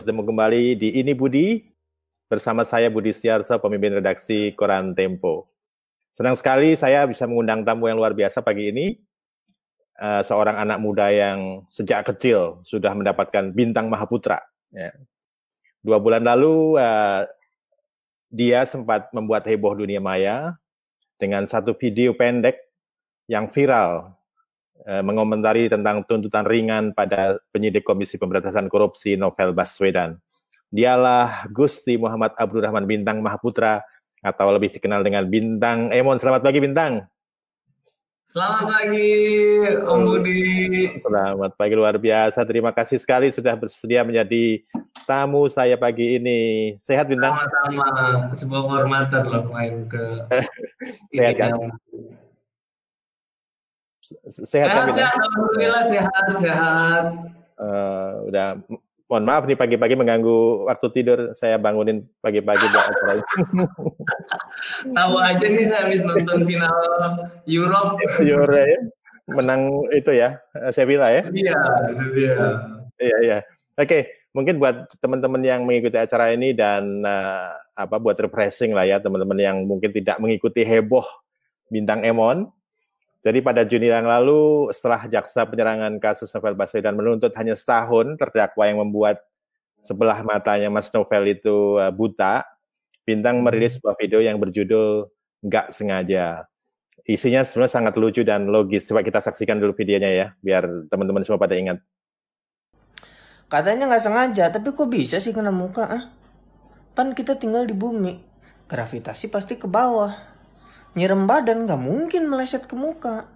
bertemu kembali di Ini Budi bersama saya Budi Siarso, pemimpin redaksi Koran Tempo. Senang sekali saya bisa mengundang tamu yang luar biasa pagi ini, uh, seorang anak muda yang sejak kecil sudah mendapatkan bintang Mahaputra. Ya. Dua bulan lalu uh, dia sempat membuat heboh dunia maya dengan satu video pendek yang viral mengomentari tentang tuntutan ringan pada penyidik Komisi Pemberantasan Korupsi Novel Baswedan. Dialah Gusti Muhammad Abdurrahman Bintang Mahaputra atau lebih dikenal dengan Bintang Emon. Selamat pagi Bintang. Selamat pagi Om Budi. Selamat pagi luar biasa. Terima kasih sekali sudah bersedia menjadi tamu saya pagi ini. Sehat Bintang? Sama-sama. Sebuah kehormatan loh main ke Sehat kan? Sehat, sehat kan? Sehat, Alhamdulillah sehat, sehat. Uh, udah mohon maaf nih pagi-pagi mengganggu waktu tidur saya bangunin pagi-pagi buat ini. Tahu aja nih saya habis nonton final Europe. Euro ya. Menang itu ya, Sevilla ya? Iya, dia. Iya, iya. Oke, mungkin buat teman-teman yang mengikuti acara ini dan uh, apa buat refreshing lah ya teman-teman yang mungkin tidak mengikuti heboh bintang Emon jadi pada Juni yang lalu, setelah jaksa penyerangan kasus Novel Baswedan menuntut hanya setahun terdakwa yang membuat sebelah matanya Mas Novel itu uh, buta, Bintang hmm. merilis sebuah video yang berjudul "Nggak Sengaja". Isinya sebenarnya sangat lucu dan logis. Coba kita saksikan dulu videonya ya, biar teman-teman semua pada ingat. Katanya nggak sengaja, tapi kok bisa sih kena muka? Ah? Pan kita tinggal di bumi, gravitasi pasti ke bawah nyirem badan gak mungkin meleset ke muka.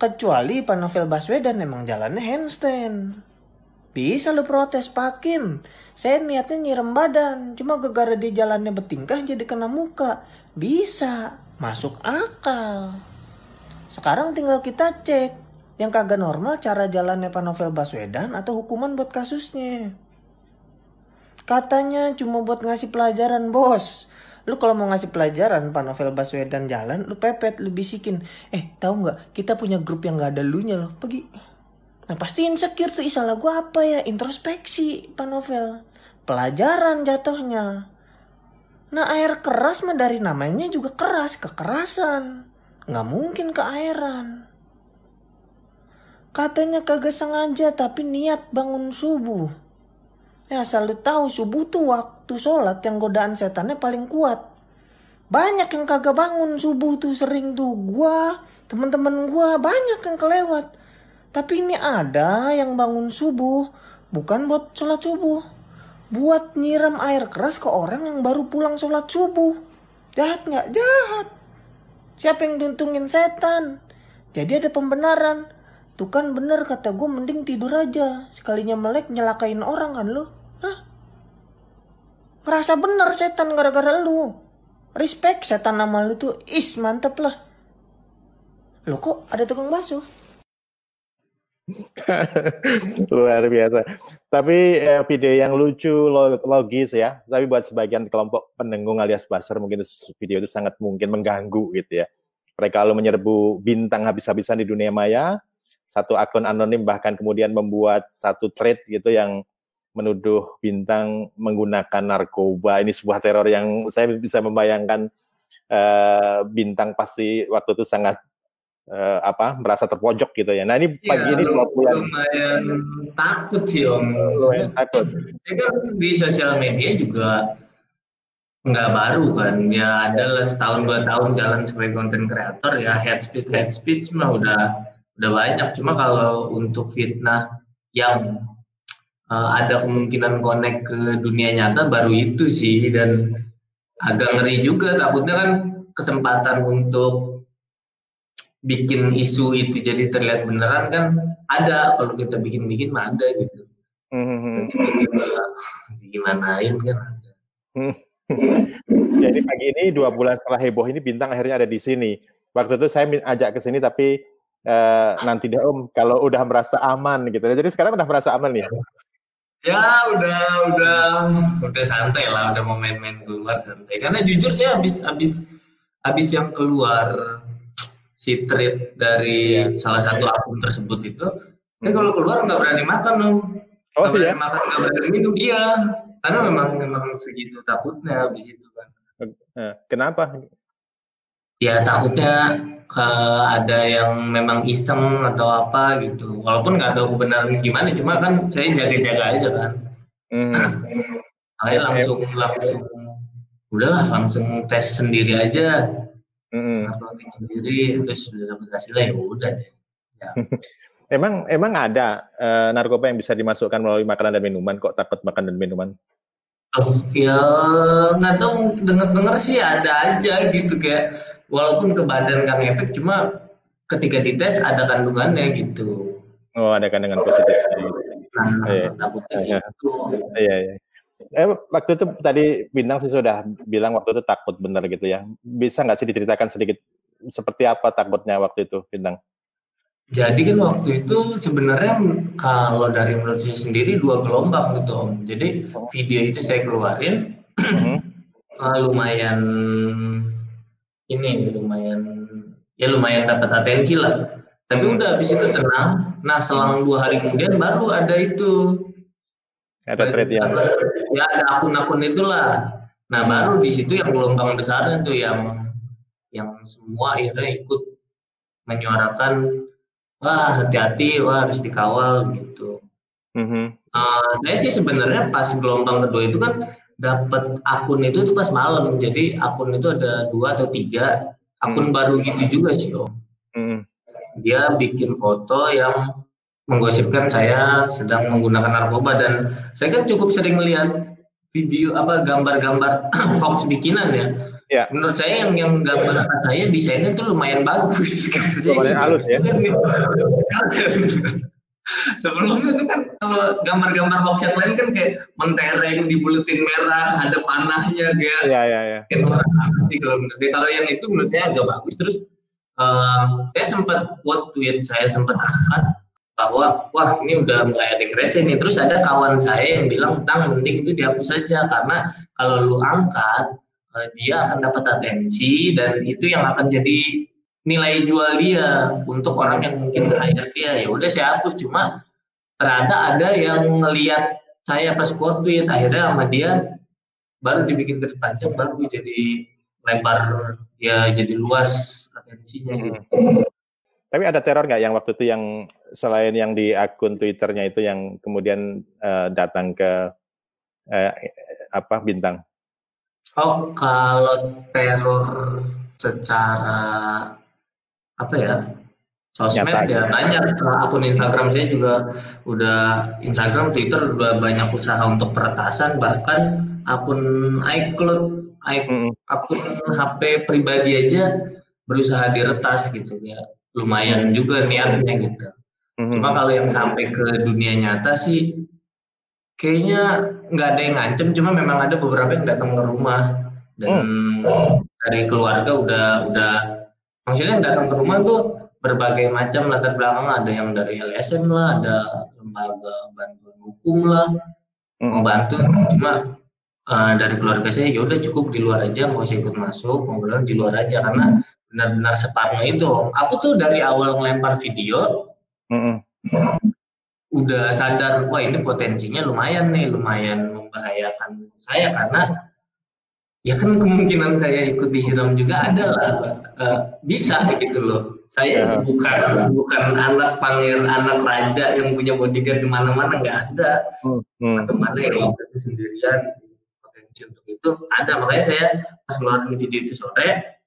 Kecuali Pak Novel Baswedan emang jalannya handstand. Bisa lu protes Pak Kim. Saya niatnya nyirem badan. Cuma gegara dia jalannya bertingkah jadi kena muka. Bisa. Masuk akal. Sekarang tinggal kita cek. Yang kagak normal cara jalannya Pak Novel Baswedan atau hukuman buat kasusnya. Katanya cuma buat ngasih pelajaran bos lu kalau mau ngasih pelajaran Pak Novel Baswedan jalan lu pepet lu bisikin. Eh tahu nggak? Kita punya grup yang nggak ada lu nya loh. Pergi. Nah pasti insecure tuh isalah gua apa ya? Introspeksi Pak Novel. Pelajaran jatuhnya. Nah air keras mah dari namanya juga keras kekerasan. Nggak mungkin keairan. Katanya kagak sengaja tapi niat bangun subuh. Ya asal lu tahu subuh tuh waktu sholat yang godaan setannya paling kuat. Banyak yang kagak bangun subuh tuh sering tuh gua, teman-teman gua banyak yang kelewat. Tapi ini ada yang bangun subuh bukan buat sholat subuh. Buat nyiram air keras ke orang yang baru pulang sholat subuh. Jahat nggak? Jahat. Siapa yang duntungin setan? Jadi ada pembenaran. Tuh kan bener kata gue mending tidur aja. Sekalinya melek nyelakain orang kan lo. Hah? Ngerasa bener setan gara-gara lu. Respect setan nama lu tuh. Is mantep lah. Lo kok ada tukang bakso? Luar biasa. Tapi eh, video yang lucu, logis ya. Tapi buat sebagian kelompok pendengung alias baser mungkin video itu sangat mungkin mengganggu gitu ya. Mereka lalu menyerbu bintang habis-habisan di dunia maya. Satu akun anonim bahkan kemudian membuat satu thread gitu yang menuduh Bintang menggunakan narkoba. Ini sebuah teror yang saya bisa membayangkan uh, Bintang pasti waktu itu sangat uh, apa merasa terpojok gitu ya. Nah ini ya, pagi ini lumayan takut sih om. Lumayan takut. Kan di sosial media juga nggak baru kan ya adalah setahun dua tahun jalan sebagai konten kreator ya head speech head speech mah udah udah banyak cuma kalau untuk fitnah yang uh, ada kemungkinan connect ke dunia nyata baru itu sih dan agak ngeri juga takutnya kan kesempatan untuk bikin isu itu jadi terlihat beneran kan ada kalau kita bikin-bikin mah ada gitu. Mm-hmm. Gimanain kan ada. Jadi pagi ini dua bulan setelah heboh ini bintang akhirnya ada di sini. Waktu itu saya ajak ke sini tapi uh, nanti deh om kalau udah merasa aman gitu. Jadi sekarang udah merasa aman nih. Ya udah udah udah santai lah, udah mau main-main keluar santai. Karena jujur saya habis habis habis yang keluar si treat dari ya. salah satu akun tersebut itu, saya kalau keluar nggak berani makan dong. Oh iya. Makan nggak berani minum dia, karena memang memang segitu takutnya habis itu kan. Eh, kenapa? Ya takutnya ke ada yang memang iseng atau apa gitu. Walaupun nggak tahu kebenaran gimana, cuma kan saya jaga-jaga aja kan. Hmm. Saya langsung langsung udahlah langsung tes sendiri aja. Hmm. sendiri terus sudah dapat hasilnya ya udah deh. Ya. Emang emang ada uh, narkoba yang bisa dimasukkan melalui makanan dan minuman kok takut makan dan minuman? Oh, ya nggak tahu dengar-dengar sih ada aja gitu kayak walaupun ke badan kan efek cuma ketika dites ada kandungannya gitu. Oh ada kandungan positif. Nah, iya. takutnya iya. gitu. Iya iya. Eh, waktu itu tadi Bintang sih sudah bilang waktu itu takut benar gitu ya. Bisa nggak sih diceritakan sedikit seperti apa takutnya waktu itu Bintang? Jadi kan waktu itu sebenarnya kalau dari menurut saya sendiri dua gelombang gitu om. Jadi video itu saya keluarin uh, lumayan ini lumayan ya lumayan dapat atensi lah. Tapi udah habis itu tenang. Nah selang dua hari kemudian baru ada itu. Ada thread yang. Ya ada akun-akun itulah. Nah baru di situ yang gelombang besar itu yang yang semua akhirnya ikut menyuarakan wah hati-hati, wah harus dikawal gitu. Mm-hmm. Uh, saya sih sebenarnya pas gelombang kedua itu kan dapat akun itu tuh pas malam, jadi akun itu ada dua atau tiga akun mm-hmm. baru gitu juga sih om. Mm-hmm. Dia bikin foto yang menggosipkan saya sedang menggunakan narkoba dan saya kan cukup sering melihat video apa gambar-gambar hoax bikinan ya Ya. Menurut saya yang yang gambar saya desainnya tuh lumayan bagus. Lumayan halus ya. Sebelumnya tuh kan kalau gambar-gambar hoax yang lain kan kayak mentereng di buletin merah, ada panahnya kayak. Iya iya iya. Kalau menurut saya kalau yang itu menurut saya agak bagus. Terus uh, saya sempat quote tweet saya sempat angkat bahwa wah ini udah mulai ada yang nih. Terus ada kawan saya yang bilang tentang mending itu dihapus saja karena kalau lu angkat Eh, dia akan dapat atensi dan itu yang akan jadi nilai jual dia untuk orang yang mungkin hire dia ya udah saya hapus cuma ternyata ada yang ngelihat saya pas quote tweet akhirnya sama dia baru dibikin terpanjang baru jadi lebar ya jadi luas atensinya gitu. Tapi ada teror nggak yang waktu itu yang selain yang di akun Twitternya itu yang kemudian uh, datang ke uh, apa bintang? Oh, kalau teror secara apa ya? Sosmed Nyata, ya banyak. Akun Instagram saya juga udah Instagram, Twitter udah banyak usaha untuk peretasan bahkan akun iCloud, mm. akun HP pribadi aja berusaha diretas gitu ya. Lumayan juga niatnya gitu. Mm. Cuma kalau yang sampai ke dunia nyata sih kayaknya nggak ada yang ngancem cuma memang ada beberapa yang datang ke rumah dan hmm. dari keluarga udah udah maksudnya yang datang ke rumah tuh berbagai macam latar belakang ada yang dari LSM lah ada lembaga bantuan hukum lah hmm. membantu. Cuma uh, dari keluarga saya ya udah cukup di luar aja mau saya ikut masuk bilang di luar aja. Karena benar-benar separno itu. Aku tuh dari awal ngelempar video hmm. udah sadar wah ini potensinya lumayan nih lumayan membahayakan saya. Karena ya kan kemungkinan saya ikut disiram juga ada lah uh, bisa gitu loh saya ya. bukan bukan anak pangeran anak raja yang punya bodyguard di mana-mana nggak ada hmm. hmm. mana yang sendirian potensi untuk itu ada makanya saya pas ngeluarin video itu sore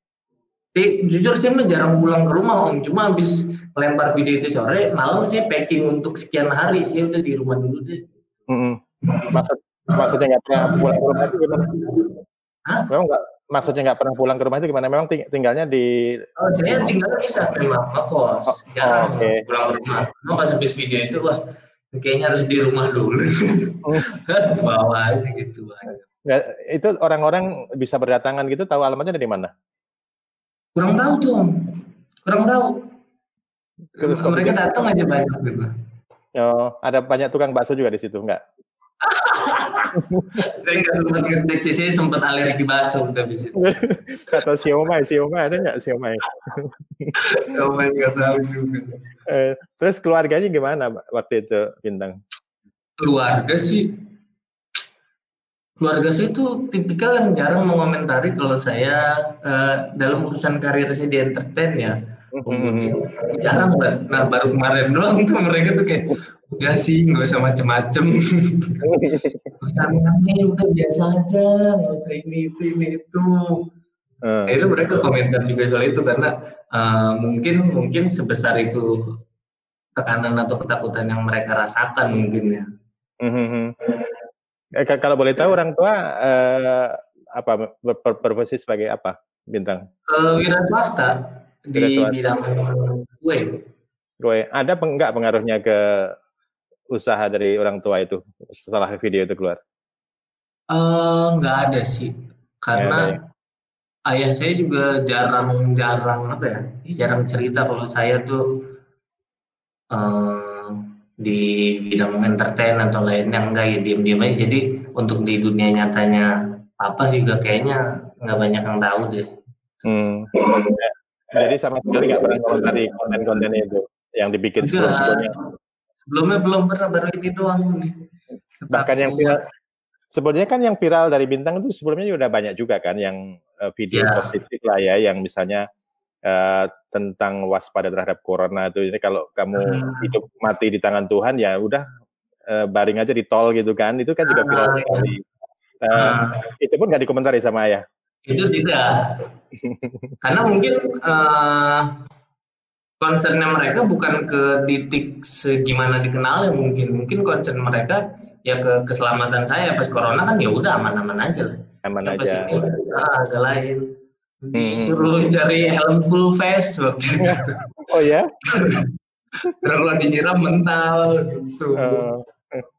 tapi jujur saya jarang pulang ke rumah om cuma habis lempar video itu sore, malam sih packing untuk sekian hari, saya udah di rumah dulu deh. Mm-hmm. Maksud maksudnya nggak pernah pulang ke rumah itu gimana? Hah? Memang nggak maksudnya nggak pernah pulang ke rumah itu gimana? Memang ting tinggalnya di Oh, saya tinggal bisa memang ngekos. Oh, Jarang oh, okay. pulang ke rumah. Cuma pas habis video itu wah kayaknya harus di rumah dulu. Harus bawa aja gitu. Ya, itu orang-orang bisa berdatangan gitu tahu alamatnya dari mana? Kurang tahu tuh. Kurang tahu. Terus mereka datang aja banyak gitu. Oh, ada banyak tukang bakso juga di situ, enggak? saya nggak sempat ngecek sih, saya sempat alergi bakso udah di situ. Atau siomay, siomay ada nggak siomay? siomay nggak tahu juga. Eh, terus keluarganya gimana waktu itu, Bintang? keluarga sih keluarga saya itu tipikal yang jarang mengomentari kalau saya uh, dalam urusan karir saya di entertain ya. Mm-hmm. Jarang banget. Nah baru kemarin doang tuh mereka tuh kayak udah sih nggak usah macem-macem. Usah aneh udah biasa aja. Nggak usah ini itu. Ini itu uh. akhirnya mereka komentar juga soal itu karena uh, mungkin mungkin sebesar itu tekanan atau ketakutan yang mereka rasakan mungkin ya. Mm-hmm. eh, kalau boleh tahu orang tua uh, apa berprofesi sebagai apa bintang? Uh, wira swasta di bidang kue kue ada enggak pengaruhnya ke usaha dari orang tua itu setelah video itu keluar? Uh, nggak ada sih, karena ya, ya. ayah saya juga jarang-jarang apa ya, jarang cerita kalau saya tuh uh, di bidang entertain atau lainnya enggak ya diam-diam aja. Jadi untuk di dunia nyatanya papa juga kayaknya nggak banyak yang tahu deh. Hmm. Jadi sama sekali nggak pernah komentari konten-konten itu yang dibikin sebelum-sebelumnya sebelumnya belum pernah baru ini doang nih. Bahkan yang viral sebenarnya kan yang viral dari bintang itu sebelumnya sudah banyak juga kan yang uh, video yeah. positif lah ya yang misalnya uh, tentang waspada terhadap corona itu. Ini kalau kamu hmm. hidup mati di tangan Tuhan ya udah uh, baring aja di tol gitu kan. Itu kan juga viral ah, sekali. Uh, hmm. itu pun nggak dikomentari sama ayah. Itu tidak. Karena mungkin uh, concernnya mereka bukan ke titik segimana dikenal ya mungkin. Mungkin concern mereka ya ke keselamatan saya. Pas corona kan ya udah aman-aman aja lah. Aman ya, aja. ini, ah, agak lain. Hmm. disuruh hmm. cari helm full face waktu itu. Oh ya kalau disiram mental gitu. Uh.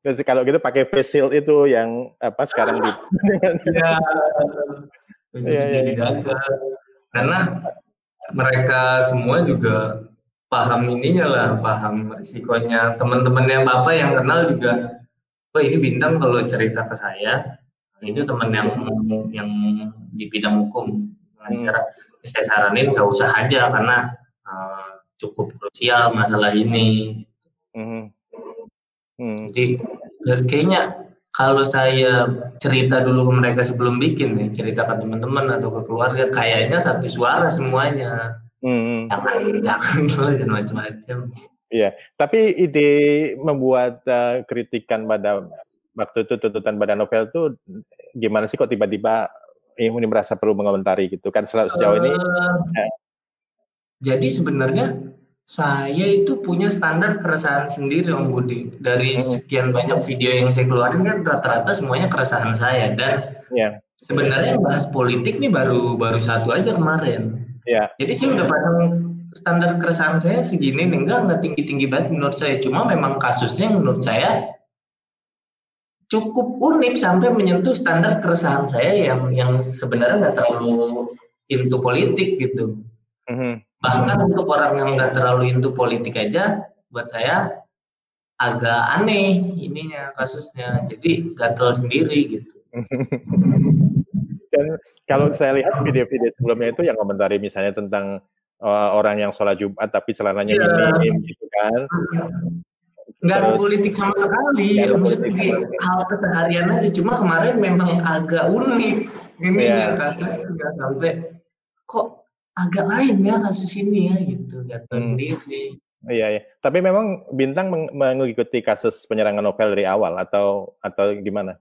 Jadi kalau gitu pakai face shield itu yang apa sekarang di ya, ya, ya, ya. karena mereka semua juga paham ininya lah, paham risikonya. Teman-temannya Bapak yang kenal juga, oh ini bintang kalau cerita ke saya, itu teman yang yang di bidang hukum pengacara. Hmm. Saya saranin nggak usah aja karena uh, cukup krusial masalah ini. Hmm. Hmm. Jadi kayaknya kalau saya cerita dulu ke mereka sebelum bikin nih, cerita ke teman-teman atau ke keluarga, kayaknya satu suara semuanya. Hmm. Jangan macam-macam. Iya, tapi ide membuat uh, kritikan pada waktu itu tuntutan badan novel itu gimana sih kok tiba-tiba ini merasa perlu mengomentari gitu kan sejauh ini? Uh, ya. Jadi sebenarnya saya itu punya standar keresahan sendiri Om Budi. Dari sekian banyak video yang saya keluarin kan rata-rata semuanya keresahan saya dan yeah. sebenarnya bahas politik nih baru baru satu aja kemarin. Ya. Jadi saya udah pasang standar keresahan saya segini nih, enggak enggak tinggi-tinggi banget menurut saya. Cuma memang kasusnya menurut saya cukup unik sampai menyentuh standar keresahan saya yang yang sebenarnya nggak terlalu into politik gitu. Mm-hmm. Bahkan untuk orang yang nggak terlalu into politik aja, buat saya agak aneh ininya kasusnya. Jadi gatel sendiri gitu. Dan kalau saya lihat video-video sebelumnya itu yang komentari misalnya tentang uh, orang yang sholat Jumat tapi celananya yeah. minim gitu kan. Nggak ada politik sama sekali. Ya, Maksudnya hal keseharian aja. Cuma kemarin memang agak unik. Ini yeah. ya kasus nggak sampai kok agak lain ya kasus ini ya gitu. Gak tahu hmm. sendiri. Iya, iya. Tapi memang Bintang mengikuti kasus penyerangan novel dari awal atau atau gimana?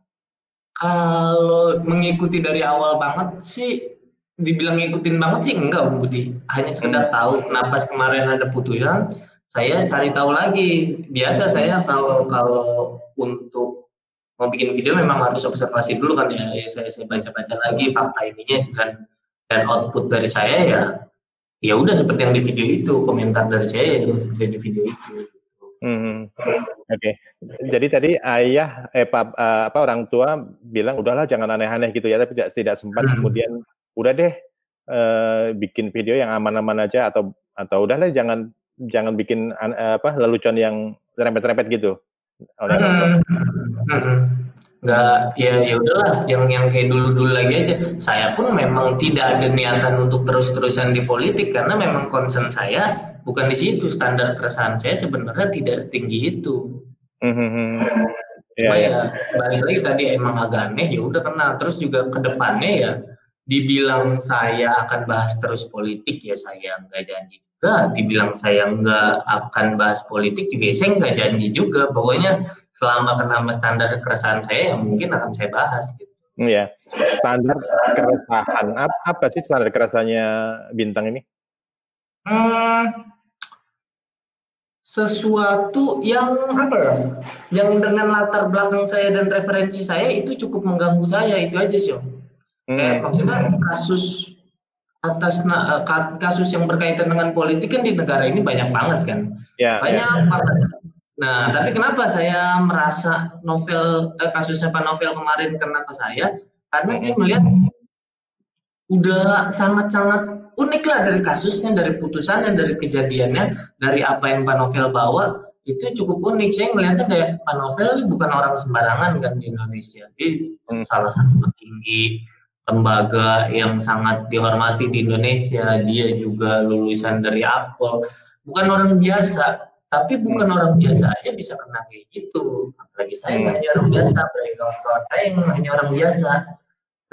Kalau mengikuti dari awal banget sih, dibilang ngikutin banget sih enggak Om Budi. Hanya sekedar hmm. tahu kenapa kemarin ada putusan, saya cari tahu lagi. Biasa saya kalau kalau untuk mau bikin video memang harus observasi dulu kan ya. ya saya saya baca-baca lagi fakta ininya dan dan output dari saya ya ya udah seperti yang di video itu komentar dari saya ya seperti yang di video itu. Hmm. Oke. Okay. Jadi tadi ayah eh pap, uh, apa orang tua bilang udahlah jangan aneh-aneh gitu ya, tapi tidak tidak sempat hmm. kemudian udah deh uh, bikin video yang aman-aman aja atau atau udahlah jangan jangan bikin uh, apa lelucon yang rempet-rempet gitu oleh orang tua. Hmm. Hmm nggak ya ya udahlah yang yang kayak dulu dulu lagi aja saya pun memang tidak ada niatan untuk terus terusan di politik karena memang concern saya bukan di situ standar keresahan saya sebenarnya tidak setinggi itu mm-hmm. Cuma yeah, ya balik lagi tadi emang agak aneh ya udah kena. Terus juga ke depannya ya dibilang saya akan bahas terus politik ya saya nggak janji juga. Dibilang saya nggak akan bahas politik juga ya saya nggak janji juga. Pokoknya selama kena standar keresahan saya ya mungkin akan saya bahas gitu. Iya, standar keresahan apa, apa sih standar keresahannya bintang ini? Hmm, sesuatu yang apa ya, yang dengan latar belakang saya dan referensi saya itu cukup mengganggu saya itu aja sih om. Hmm. Kayak maksudnya kasus atas eh, kasus yang berkaitan dengan politik kan di negara ini banyak banget kan, ya, banyak ya. banget. Nah, tapi kenapa saya merasa novel eh, kasusnya Pak Novel kemarin kena ke saya? Karena saya melihat udah sangat-sangat unik lah dari kasusnya, dari putusannya, dari kejadiannya, dari apa yang Pak Novel bawa itu cukup unik. Saya melihatnya kayak Pak Novel ini bukan orang sembarangan kan di Indonesia. Dia hmm. salah satu petinggi lembaga yang sangat dihormati di Indonesia. Dia juga lulusan dari Apple. Bukan orang biasa, tapi bukan hmm. orang biasa aja bisa kena kayak gitu. Apalagi saya hmm. hanya orang biasa, apalagi kawan-kawan saya yang hanya orang biasa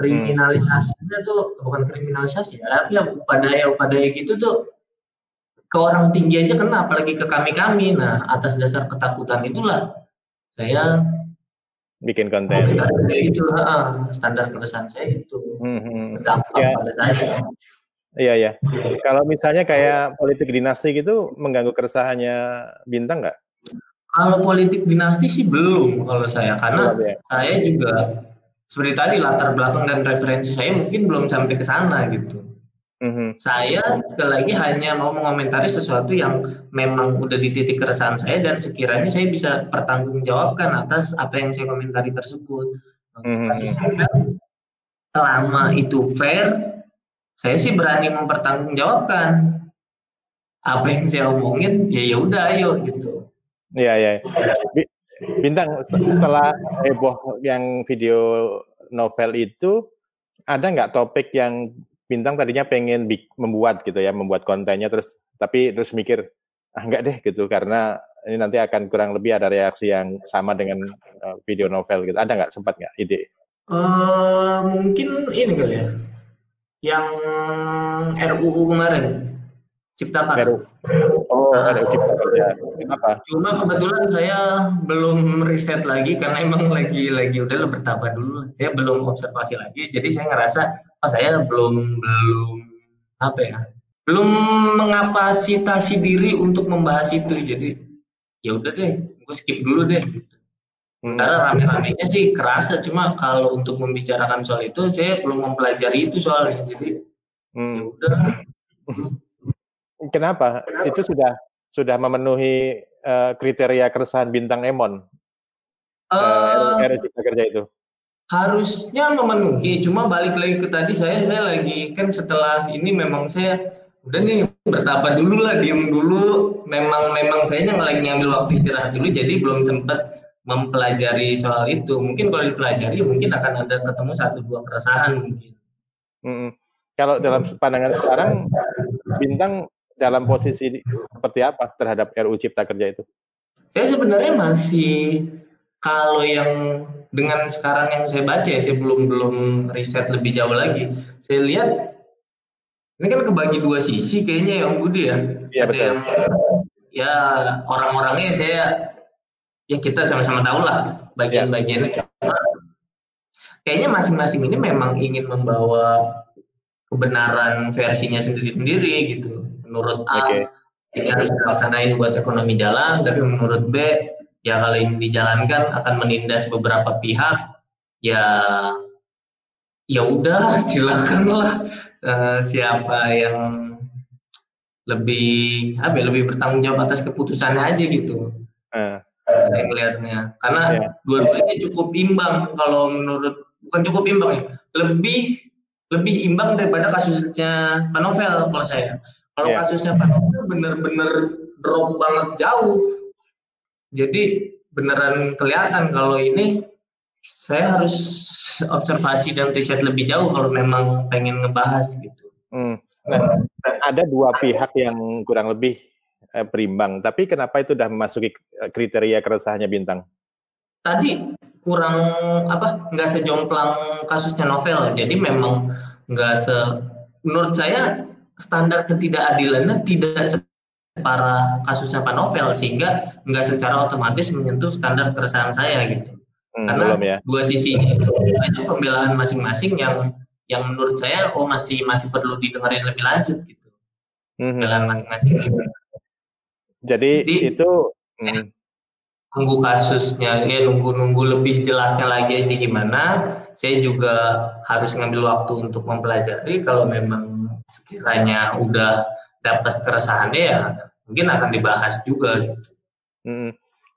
kriminalisasinya tuh bukan kriminalisasi ya, tapi ya upadaya-upadaya gitu tuh ke orang tinggi aja kena, apalagi ke kami-kami. Nah, atas dasar ketakutan itulah saya bikin konten. Itu standar keresahan saya itu. Hmm, Dampak ya. pada saya. Iya ya. Kalau misalnya kayak politik dinasti gitu mengganggu keresahannya bintang nggak? Kalau politik dinasti sih belum kalau saya karena ya. saya juga seperti tadi latar belakang dan referensi saya mungkin belum sampai ke sana gitu. Mm-hmm. Saya sekali lagi hanya mau mengomentari sesuatu yang memang udah di titik keresahan saya dan sekiranya saya bisa pertanggungjawabkan atas apa yang saya komentari tersebut. Mm-hmm. selama itu fair, saya sih berani mempertanggungjawabkan apa yang saya omongin. Ya ya udah, ayo gitu. Iya iya. Bintang, setelah heboh yang video novel itu, ada nggak topik yang Bintang tadinya pengen membuat gitu ya, membuat kontennya terus, tapi terus mikir, ah nggak deh gitu, karena ini nanti akan kurang lebih ada reaksi yang sama dengan uh, video novel gitu. Ada nggak sempat nggak ide? Uh, mungkin ini kali ya, yang RUU kemarin. Ciptakan. Heru. Oh, nah, RU Ciptakan ya. Kenapa? Cuma kebetulan saya belum riset lagi karena emang lagi lagi udah bertambah dulu. Saya belum observasi lagi, jadi saya ngerasa oh saya belum belum apa ya? Belum mengapasitasi diri untuk membahas itu. Jadi ya udah deh, gue skip dulu deh gitu. Hmm. Karena rame-ramenya sih kerasa, cuma kalau untuk membicarakan soal itu saya belum mempelajari itu soalnya. Jadi hmm. ya udah. Kenapa? Kenapa? Itu sudah sudah memenuhi uh, kriteria keresahan bintang Emon. Uh, uh, Cipta Kerja itu. Harusnya memenuhi, cuma balik lagi ke tadi saya saya lagi kan setelah ini memang saya udah nih bertapa dulu lah, diem dulu. Memang memang saya lagi ngambil waktu istirahat dulu, jadi belum sempat mempelajari soal itu. Mungkin kalau dipelajari mungkin akan ada ketemu satu dua keresahan mungkin. Hmm. Kalau dalam pandangan sekarang, bintang dalam posisi seperti apa terhadap RU Cipta Kerja itu? Saya sebenarnya masih kalau yang dengan sekarang yang saya baca ya, saya belum belum riset lebih jauh lagi. Saya lihat ini kan kebagi dua sisi kayaknya yang Budi ya. Iya betul. Yang, ya orang-orangnya saya ya kita sama-sama tahu lah bagian-bagiannya. Ya. kayaknya masing-masing ini memang ingin membawa kebenaran versinya sendiri-sendiri gitu menurut A okay. ini harus dilaksanain buat ekonomi jalan tapi menurut B ya kalau ini dijalankan akan menindas beberapa pihak ya ya udah silakanlah uh, siapa yang lebih apa ya, lebih bertanggung jawab atas keputusannya aja gitu uh. Saya melihatnya karena yeah. dua-duanya cukup imbang kalau menurut bukan cukup imbang ya lebih lebih imbang daripada kasusnya Pak Novel kalau saya kalau yeah. kasusnya Pak Novel bener-bener drop banget jauh. Jadi beneran kelihatan kalau ini saya harus observasi dan riset lebih jauh kalau memang pengen ngebahas gitu. Hmm. Nah, ada dua pihak yang kurang lebih eh, berimbang, tapi kenapa itu sudah memasuki kriteria keresahannya bintang? tadi kurang apa nggak sejomplang kasusnya novel jadi memang nggak se menurut saya standar ketidakadilannya tidak separah kasusnya Pak Novel sehingga nggak secara otomatis menyentuh standar keresahan saya gitu hmm, karena ya. dua sisi itu banyak pembelaan masing-masing yang yang menurut saya oh masih masih perlu didengarin lebih lanjut gitu hmm. pembelaan masing-masing jadi, Jadi itu hmm nunggu kasusnya ya nunggu nunggu lebih jelasnya lagi aja gimana. Saya juga harus ngambil waktu untuk mempelajari. Kalau memang sekiranya udah dapat keresahannya ya mungkin akan dibahas juga. Gitu. Hmm,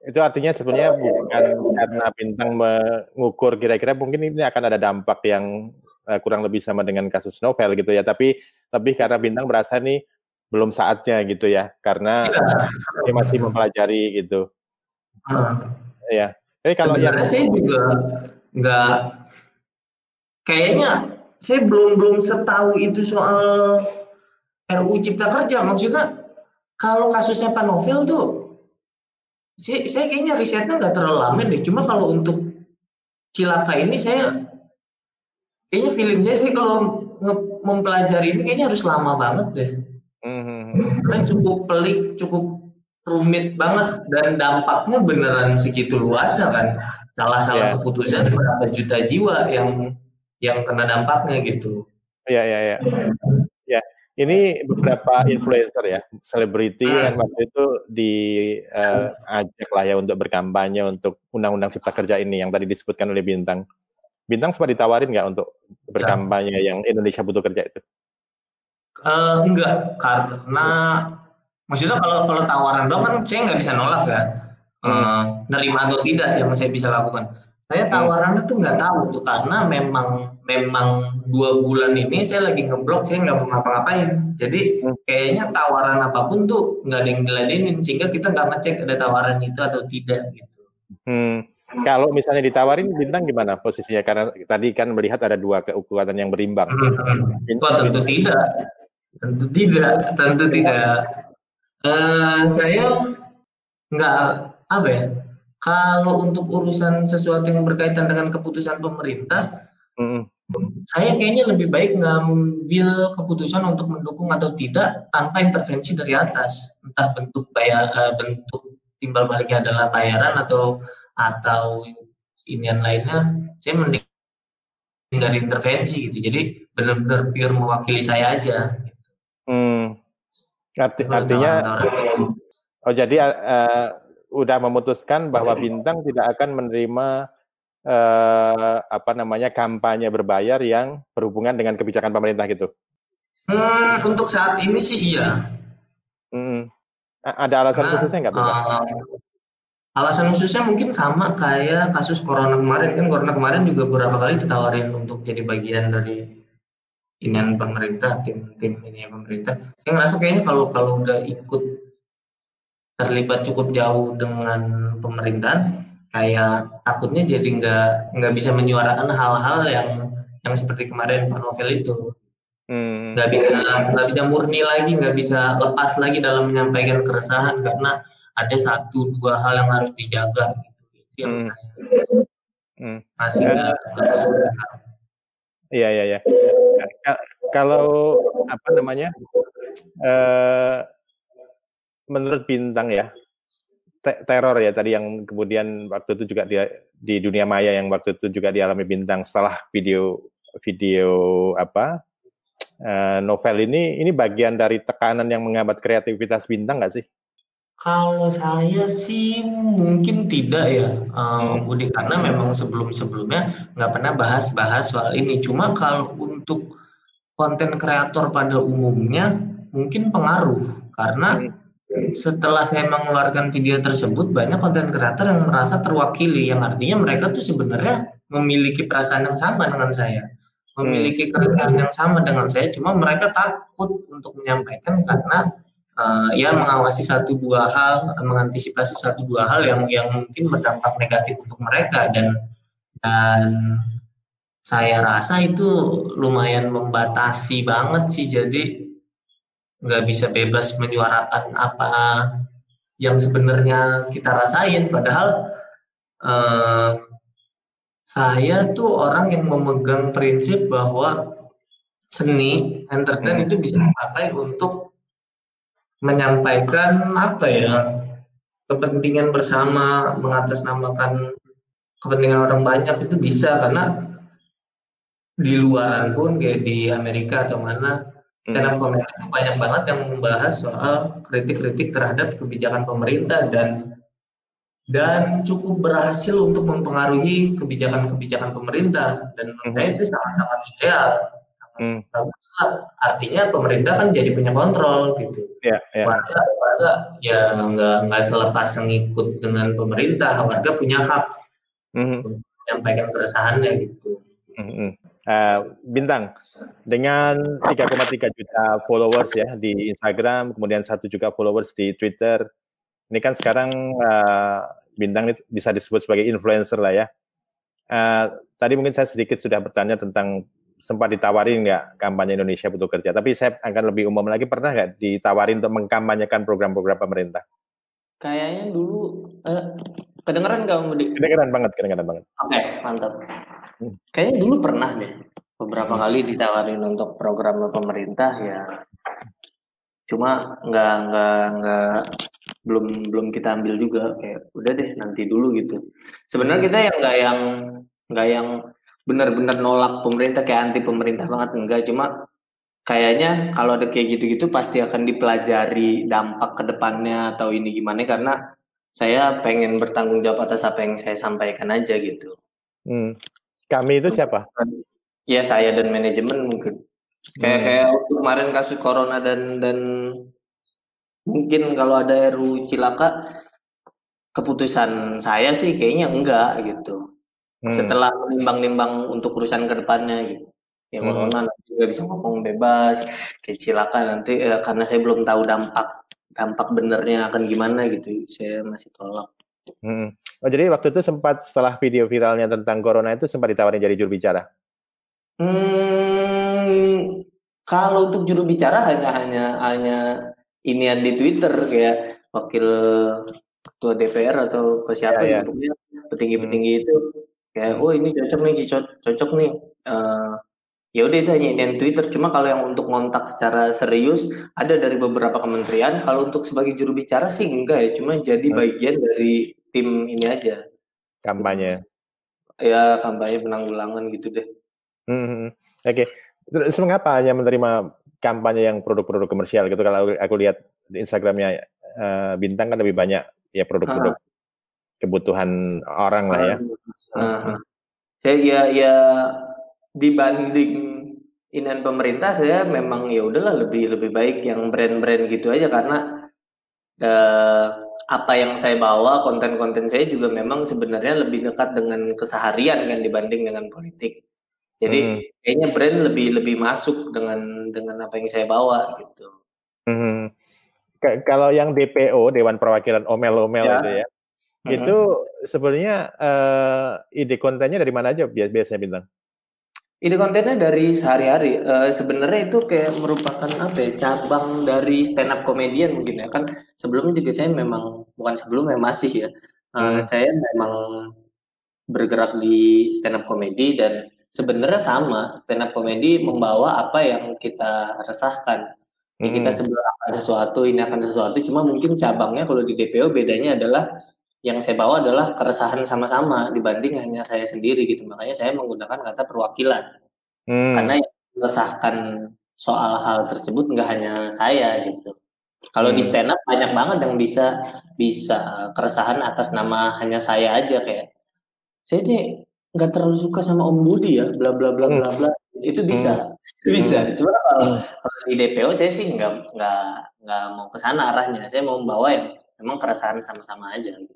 itu artinya sebenarnya bukan karena bintang mengukur kira-kira mungkin ini akan ada dampak yang uh, kurang lebih sama dengan kasus novel gitu ya. Tapi lebih karena bintang berasa nih belum saatnya gitu ya karena ya. dia masih mempelajari gitu Uh, ya. Tapi kalau yang saya juga nggak kayaknya saya belum belum setahu itu soal RUU Cipta Kerja. Maksudnya kalau kasusnya Pak Novel tuh saya, saya kayaknya risetnya nggak terlalu lama deh. Cuma kalau untuk Cilaka ini saya kayaknya feeling saya sih kalau mempelajari ini kayaknya harus lama banget deh. Mm -hmm. Karena cukup pelik, cukup rumit banget dan dampaknya beneran segitu luasnya kan salah salah yeah. keputusan berapa juta jiwa yang yang kena dampaknya gitu ya ya ya ya ini beberapa influencer ya selebriti hmm. yang waktu itu diajak uh, lah ya untuk berkampanye untuk undang-undang cipta kerja ini yang tadi disebutkan oleh bintang bintang sempat ditawarin nggak untuk berkampanye ya. yang Indonesia butuh kerja itu uh, enggak karena maksudnya kalau kalau tawaran doang kan saya nggak bisa nolak kan hmm. uh, nerima atau tidak yang saya bisa lakukan saya hmm. tawarannya tuh nggak tahu tuh karena memang memang dua bulan ini saya lagi ngeblok saya nggak mau ngapa-ngapain jadi hmm. kayaknya tawaran apa pun tuh nggak ada yang diladenin sehingga kita nggak ngecek ada tawaran itu atau tidak gitu hmm. kalau misalnya ditawarin bintang gimana posisinya karena tadi kan melihat ada dua kekuatan yang berimbang hmm. Bintang, tentu tidak tentu tidak tentu tidak Uh, saya nggak apa ya. Kalau untuk urusan sesuatu yang berkaitan dengan keputusan pemerintah, mm. saya kayaknya lebih baik ngambil keputusan untuk mendukung atau tidak tanpa intervensi dari atas, entah bentuk bayar, uh, bentuk timbal baliknya adalah bayaran atau atau inian lainnya, saya mending nggak intervensi gitu. Jadi benar-benar pure mewakili saya aja. Hmm. Arti, artinya, oh jadi uh, udah memutuskan bahwa bintang tidak akan menerima uh, apa namanya kampanye berbayar yang berhubungan dengan kebijakan pemerintah gitu. Hmm, untuk saat ini sih iya. Hmm. Ada alasan nah, khususnya nggak? Uh, alasan khususnya mungkin sama kayak kasus corona kemarin kan corona kemarin juga beberapa kali ditawarin untuk jadi bagian dari inian pemerintah tim tim ini pemerintah saya ngerasa kayaknya kalau kalau udah ikut terlibat cukup jauh dengan pemerintahan kayak takutnya jadi nggak nggak bisa menyuarakan hal-hal yang yang seperti kemarin Pak Novel itu hmm. nggak hmm. bisa nggak bisa murni lagi nggak bisa lepas lagi dalam menyampaikan keresahan karena ada satu dua hal yang harus dijaga gitu yang hmm. saya hmm. masih nggak iya iya iya kalau apa namanya uh, menurut bintang ya te teror ya tadi yang kemudian waktu itu juga dia di dunia maya yang waktu itu juga dialami bintang setelah video video apa uh, novel ini ini bagian dari tekanan yang menghambat kreativitas bintang nggak sih? Kalau saya sih mungkin tidak ya, um, Budi karena memang sebelum-sebelumnya nggak pernah bahas-bahas soal ini. Cuma kalau untuk konten kreator pada umumnya mungkin pengaruh. Karena setelah saya mengeluarkan video tersebut banyak konten kreator yang merasa terwakili. Yang artinya mereka tuh sebenarnya memiliki perasaan yang sama dengan saya. Memiliki keresahan yang sama dengan saya. Cuma mereka takut untuk menyampaikan karena uh, ya mengawasi satu dua hal mengantisipasi satu dua hal yang yang mungkin berdampak negatif untuk mereka. Dan dan saya rasa itu lumayan membatasi banget sih. Jadi nggak bisa bebas menyuarakan apa yang sebenarnya kita rasain. Padahal uh, saya tuh orang yang memegang prinsip bahwa seni entertain hmm. itu bisa dipakai untuk menyampaikan apa ya kepentingan bersama mengatasnamakan kepentingan orang banyak itu bisa karena di luaran pun kayak di Amerika atau mana stand up comedy itu banyak banget yang membahas soal kritik-kritik terhadap kebijakan pemerintah dan dan cukup berhasil untuk mempengaruhi kebijakan-kebijakan pemerintah. Dan menurut saya itu sangat-sangat ideal hmm. artinya pemerintah kan jadi punya kontrol gitu ya, ya. warga warga ya nggak nggak selepas mengikut dengan pemerintah warga punya hak hmm. menyampaikan keresahannya gitu hmm. Uh, Bintang, dengan 3,3 juta followers ya di Instagram, kemudian satu juga followers di Twitter, ini kan sekarang uh, Bintang bisa disebut sebagai influencer lah ya. Uh, tadi mungkin saya sedikit sudah bertanya tentang sempat ditawarin nggak kampanye Indonesia butuh kerja, tapi saya akan lebih umum lagi pernah nggak ditawarin untuk mengkampanyekan program-program pemerintah? Kayaknya dulu uh, kedengeran nggak Budi? Kedengeran banget, kedengeran banget. Oke, okay, mantap. Hmm. Kayaknya dulu pernah deh beberapa kali ditawarin untuk program pemerintah ya. Cuma nggak nggak nggak belum belum kita ambil juga kayak udah deh nanti dulu gitu. Sebenarnya kita yang nggak yang nggak yang benar-benar nolak pemerintah kayak anti pemerintah banget enggak cuma kayaknya kalau ada kayak gitu-gitu pasti akan dipelajari dampak ke depannya atau ini gimana karena saya pengen bertanggung jawab atas apa yang saya sampaikan aja gitu. Hmm. Kami itu siapa? Ya saya dan manajemen mungkin. Kayak hmm. kayak kemarin kasus corona dan dan mungkin kalau ada RU Cilaka keputusan saya sih kayaknya enggak gitu. Hmm. Setelah nimbang-nimbang untuk urusan ke depannya gitu. Ya hmm. corona nanti juga bisa ngomong bebas, kayak Cilaka nanti eh, karena saya belum tahu dampak dampak benernya akan gimana gitu. Saya masih tolak. Hmm. Oh jadi waktu itu sempat setelah video viralnya tentang corona itu sempat ditawarin jadi juru bicara? Hmm, kalau untuk juru bicara hanya hanya hanya inian di Twitter kayak wakil ketua DPR atau siapa ya, ya. petinggi-petinggi hmm. itu kayak oh ini cocok nih cocok cocok nih uh, ya udah itu hanya inian Twitter cuma kalau yang untuk kontak secara serius ada dari beberapa kementerian kalau untuk sebagai juru bicara sih enggak ya cuma jadi hmm. bagian dari tim ini aja. Kampanye. Ya kampanye penanggulangan gitu deh. Hmm, hmm. Oke. Okay. Terus mengapa hanya menerima kampanye yang produk-produk komersial gitu? Kalau aku lihat di Instagramnya uh, Bintang kan lebih banyak ya produk-produk kebutuhan orang lah ya. Uh, saya ya ya dibanding inan pemerintah saya memang ya udahlah lebih lebih baik yang brand-brand gitu aja karena uh, apa yang saya bawa konten-konten saya juga memang sebenarnya lebih dekat dengan keseharian kan dibanding dengan politik. Jadi hmm. kayaknya brand lebih lebih masuk dengan dengan apa yang saya bawa gitu. Hmm. Kalau yang DPO Dewan Perwakilan Omel-Omel ya. itu ya, itu sebenarnya uh, ide kontennya dari mana aja biasanya bintang? Ide kontennya dari sehari-hari. Uh, sebenarnya itu kayak merupakan apa ya, cabang dari stand up comedian mungkin ya kan. Sebelumnya juga saya memang bukan sebelumnya masih ya. Uh, hmm. Saya memang bergerak di stand up comedy dan sebenarnya sama stand up comedy membawa apa yang kita resahkan. Hmm. kita sebelum akan sesuatu, ini akan sesuatu. Cuma mungkin cabangnya kalau di DPO bedanya adalah yang saya bawa adalah keresahan sama-sama dibanding hanya saya sendiri gitu. Makanya saya menggunakan kata perwakilan. Hmm. Karena yang meresahkan soal hal tersebut nggak hanya saya gitu. Kalau hmm. di stand up banyak banget yang bisa bisa keresahan atas nama hanya saya aja kayak saya sih nggak terlalu suka sama Om Budi ya, bla bla bla bla hmm. bla. Itu bisa, hmm. bisa. Hmm. Cuma kalau, hmm. kalau di DPO saya sih nggak nggak nggak mau ke sana arahnya. Saya mau membawa yang memang keresahan sama-sama aja. Gitu.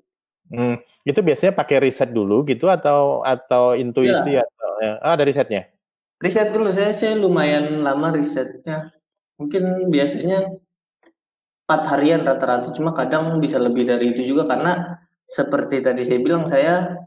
Hmm, itu biasanya pakai riset dulu gitu atau atau intuisi ya. atau ya, ah ada risetnya? Riset dulu saya saya lumayan lama risetnya. Mungkin biasanya empat harian rata-rata cuma kadang bisa lebih dari itu juga karena seperti tadi saya bilang saya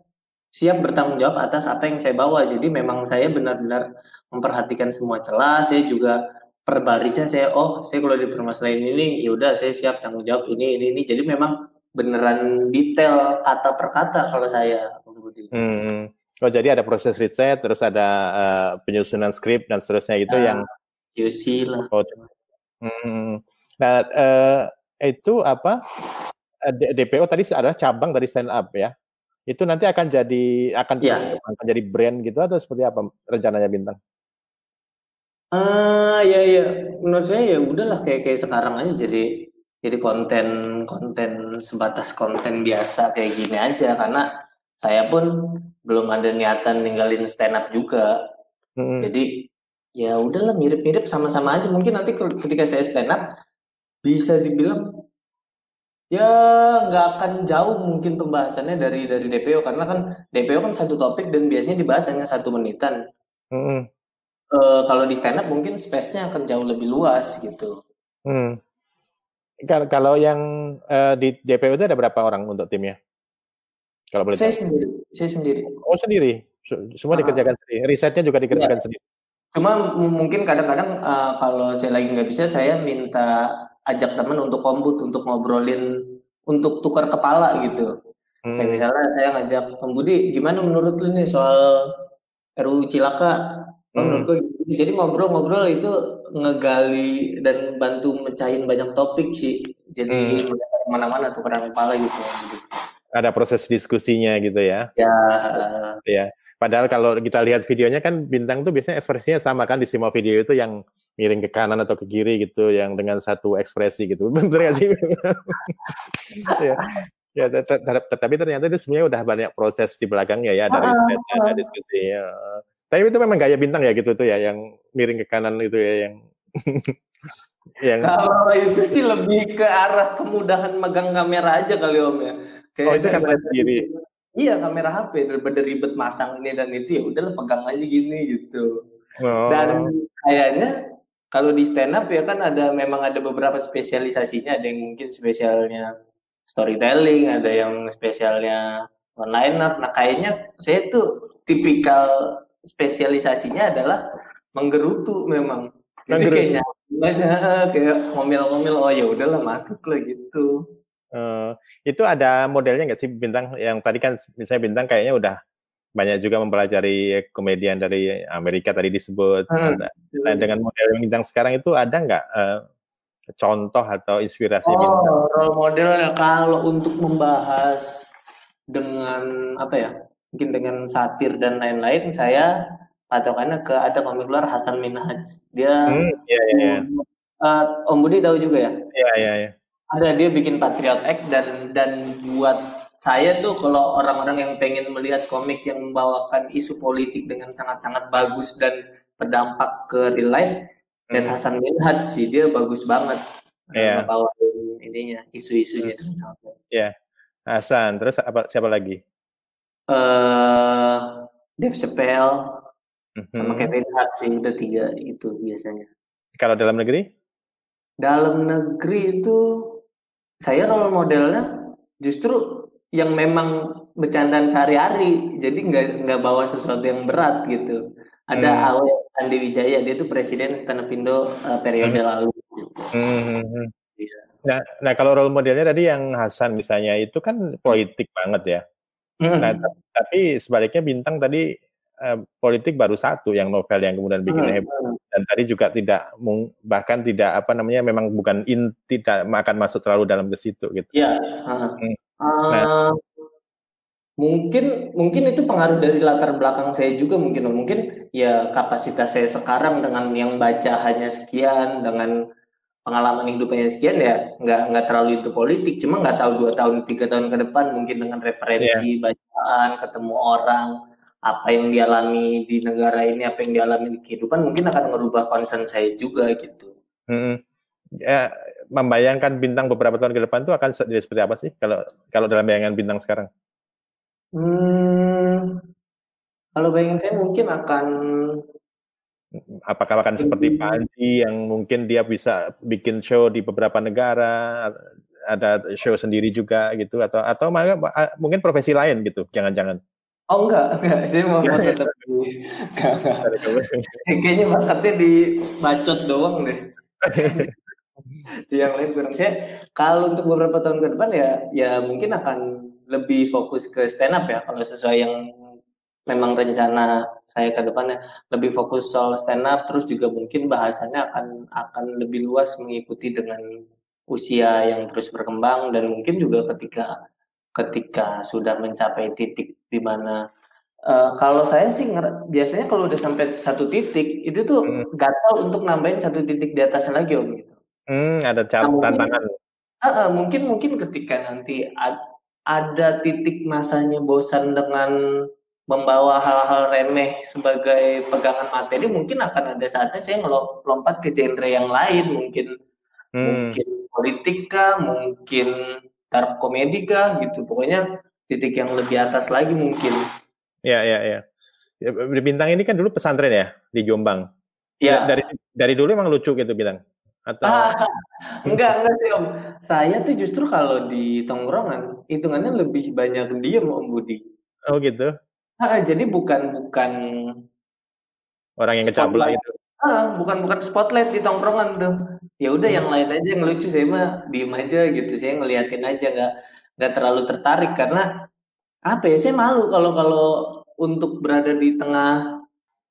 siap bertanggung jawab atas apa yang saya bawa. Jadi memang saya benar-benar memperhatikan semua celah. Saya juga per barisnya saya oh saya kalau di permasalahan ini ya udah saya siap tanggung jawab ini ini ini. Jadi memang beneran detail kata per kata kalau saya Budi. Hmm. Oh jadi ada proses riset, terus ada uh, penyusunan skrip dan seterusnya itu nah, yang UC lah. Oh, hmm. Nah uh, itu apa? DPO tadi adalah cabang dari stand up ya. Itu nanti akan jadi akan ya. akan jadi brand gitu atau seperti apa rencananya bintang? Ah ya ya menurut saya ya udahlah kayak kayak sekarang aja jadi jadi konten konten sebatas konten biasa kayak gini aja karena saya pun belum ada niatan ninggalin stand up juga. Hmm. Jadi ya udahlah mirip-mirip sama-sama aja. Mungkin nanti ketika saya stand up bisa dibilang ya nggak akan jauh mungkin pembahasannya dari dari DPO karena kan DPO kan satu topik dan biasanya dibahas hanya satu menitan. Hmm. E, kalau di stand up mungkin space-nya akan jauh lebih luas gitu. Hmm. Kalau yang uh, di DPO itu ada berapa orang untuk timnya? Kalau boleh saya tahu. sendiri, saya sendiri. Oh sendiri, semua ah. dikerjakan sendiri. Risetnya juga dikerjakan ya. sendiri. Cuma mungkin kadang-kadang uh, kalau saya lagi nggak bisa, saya minta ajak teman untuk kombut, untuk ngobrolin, untuk tukar kepala gitu. Hmm. Kayak misalnya saya ngajak Om Budi, gimana menurut lu nih soal RUU Cilaka? Hmm. menurut gue, jadi ngobrol-ngobrol itu ngegali dan bantu mecahin banyak topik sih. Jadi hmm. ke mana-mana tukar kepala gitu ada proses diskusinya gitu ya. Ya. Ya. Padahal kalau kita lihat videonya kan bintang tuh biasanya ekspresinya sama kan di semua video itu yang miring ke kanan atau ke kiri gitu, yang dengan satu ekspresi gitu. Bener gak sih? ya. Ya, tetapi ternyata itu sebenarnya udah banyak proses di belakangnya ya, dari riset, ada diskusi. Ya. Tapi itu memang gaya bintang ya gitu tuh ya, yang miring ke kanan itu ya, yang yang kalau itu sih lebih ke arah kemudahan megang kamera aja kali om ya Kayak oh itu kamera sendiri. Iya kamera HP daripada ribet masang ini dan itu ya udahlah pegang aja gini gitu. Oh. Dan kayaknya kalau di stand up ya kan ada memang ada beberapa spesialisasinya ada yang mungkin spesialnya storytelling ada yang spesialnya online up nah kayaknya saya tuh tipikal spesialisasinya adalah menggerutu memang jadi kayaknya aja kayak ngomel-ngomel oh ya udahlah masuk lah gitu Uh, itu ada modelnya nggak sih bintang yang tadi kan misalnya bintang kayaknya udah banyak juga mempelajari komedian dari Amerika tadi disebut. Hmm. Nah, dengan model bintang sekarang itu ada nggak uh, contoh atau inspirasi oh, bintang? Role model kalau untuk membahas dengan apa ya? Mungkin dengan satir dan lain-lain saya patokannya ke ada komik luar Hasan Minhaj. Dia hmm, iya, iya, iya. Uh, Om Budi tahu juga ya? Iya, iya, iya ada dia bikin Patriot Act dan dan buat saya tuh kalau orang-orang yang pengen melihat komik yang membawakan isu politik dengan sangat-sangat bagus dan berdampak ke real life, hmm. Red Hasan Minhaj sih dia bagus banget yeah. ngebawain ininya isu-isunya hmm. dengan sangat baik. Iya. Yeah. Hasan, terus apa siapa lagi? Eh uh, Dave Chappelle mm-hmm. sama Kevin Hart sih udah tiga itu biasanya. Kalau dalam negeri? Dalam negeri itu saya role modelnya justru yang memang bercandaan sehari-hari jadi nggak nggak bawa sesuatu yang berat gitu ada hmm. Awe Andi Wijaya dia tuh presiden stand up Indo uh, periode hmm. lalu gitu. hmm. Ya. nah nah kalau role modelnya tadi yang Hasan misalnya itu kan politik banget ya hmm. nah tapi sebaliknya bintang tadi uh, politik baru satu yang novel yang kemudian bikin hmm. heboh hmm. dan tadi juga tidak bahkan tidak apa namanya memang bukan in tidak akan masuk terlalu dalam ke situ gitu. Iya. Hmm. Nah, uh, mungkin mungkin itu pengaruh dari latar belakang saya juga mungkin mungkin ya kapasitas saya sekarang dengan yang baca hanya sekian dengan pengalaman hidupnya sekian ya nggak nggak terlalu itu politik cuma nggak tahu dua tahun tiga tahun ke depan mungkin dengan referensi yeah. bacaan ketemu orang apa yang dialami di negara ini, apa yang dialami di kehidupan mungkin akan merubah concern saya juga gitu. Hmm. Ya, membayangkan bintang beberapa tahun ke depan itu akan jadi seperti apa sih kalau kalau dalam bayangan bintang sekarang? Hmm, kalau bayangan saya mungkin akan apakah akan seperti Panji yang mungkin dia bisa bikin show di beberapa negara ada show sendiri juga gitu atau atau mungkin profesi lain gitu jangan-jangan? Oh enggak, enggak. Saya mau, mau tetap di... Kayaknya bakatnya di bacot doang deh. yang lain kurang. Saya kalau untuk beberapa tahun ke depan ya ya mungkin akan lebih fokus ke stand up ya kalau sesuai yang memang rencana saya ke depannya lebih fokus soal stand up terus juga mungkin bahasannya akan akan lebih luas mengikuti dengan usia yang terus berkembang dan mungkin juga ketika ketika sudah mencapai titik di mana uh, kalau saya sih biasanya kalau udah sampai satu titik itu tuh hmm. gatal untuk nambahin satu titik di atasnya lagi om gitu. Hmm, ada nah, tantangan. uh, uh, mungkin mungkin ketika nanti ad, ada titik masanya bosan dengan membawa hal-hal remeh sebagai pegangan materi mungkin akan ada saatnya saya melompat ke genre yang lain. Mungkin hmm. mungkin politik kah mungkin taraf komedi kah gitu. Pokoknya titik yang lebih atas lagi mungkin. Ya ya ya. Bintang ini kan dulu pesantren ya di Jombang. Ya. Dari dari dulu emang lucu gitu bintang? Atau enggak enggak sih om. Saya tuh justru kalau di tongkrongan hitungannya lebih banyak diem om Budi. Oh gitu jadi bukan bukan orang yang kecaplok itu. Bukan bukan spotlight di tongkrongan tuh. Ya udah hmm. yang lain aja yang lucu saya mah diem aja gitu. Saya ngeliatin aja nggak nggak terlalu tertarik karena apa ya saya malu kalau kalau untuk berada di tengah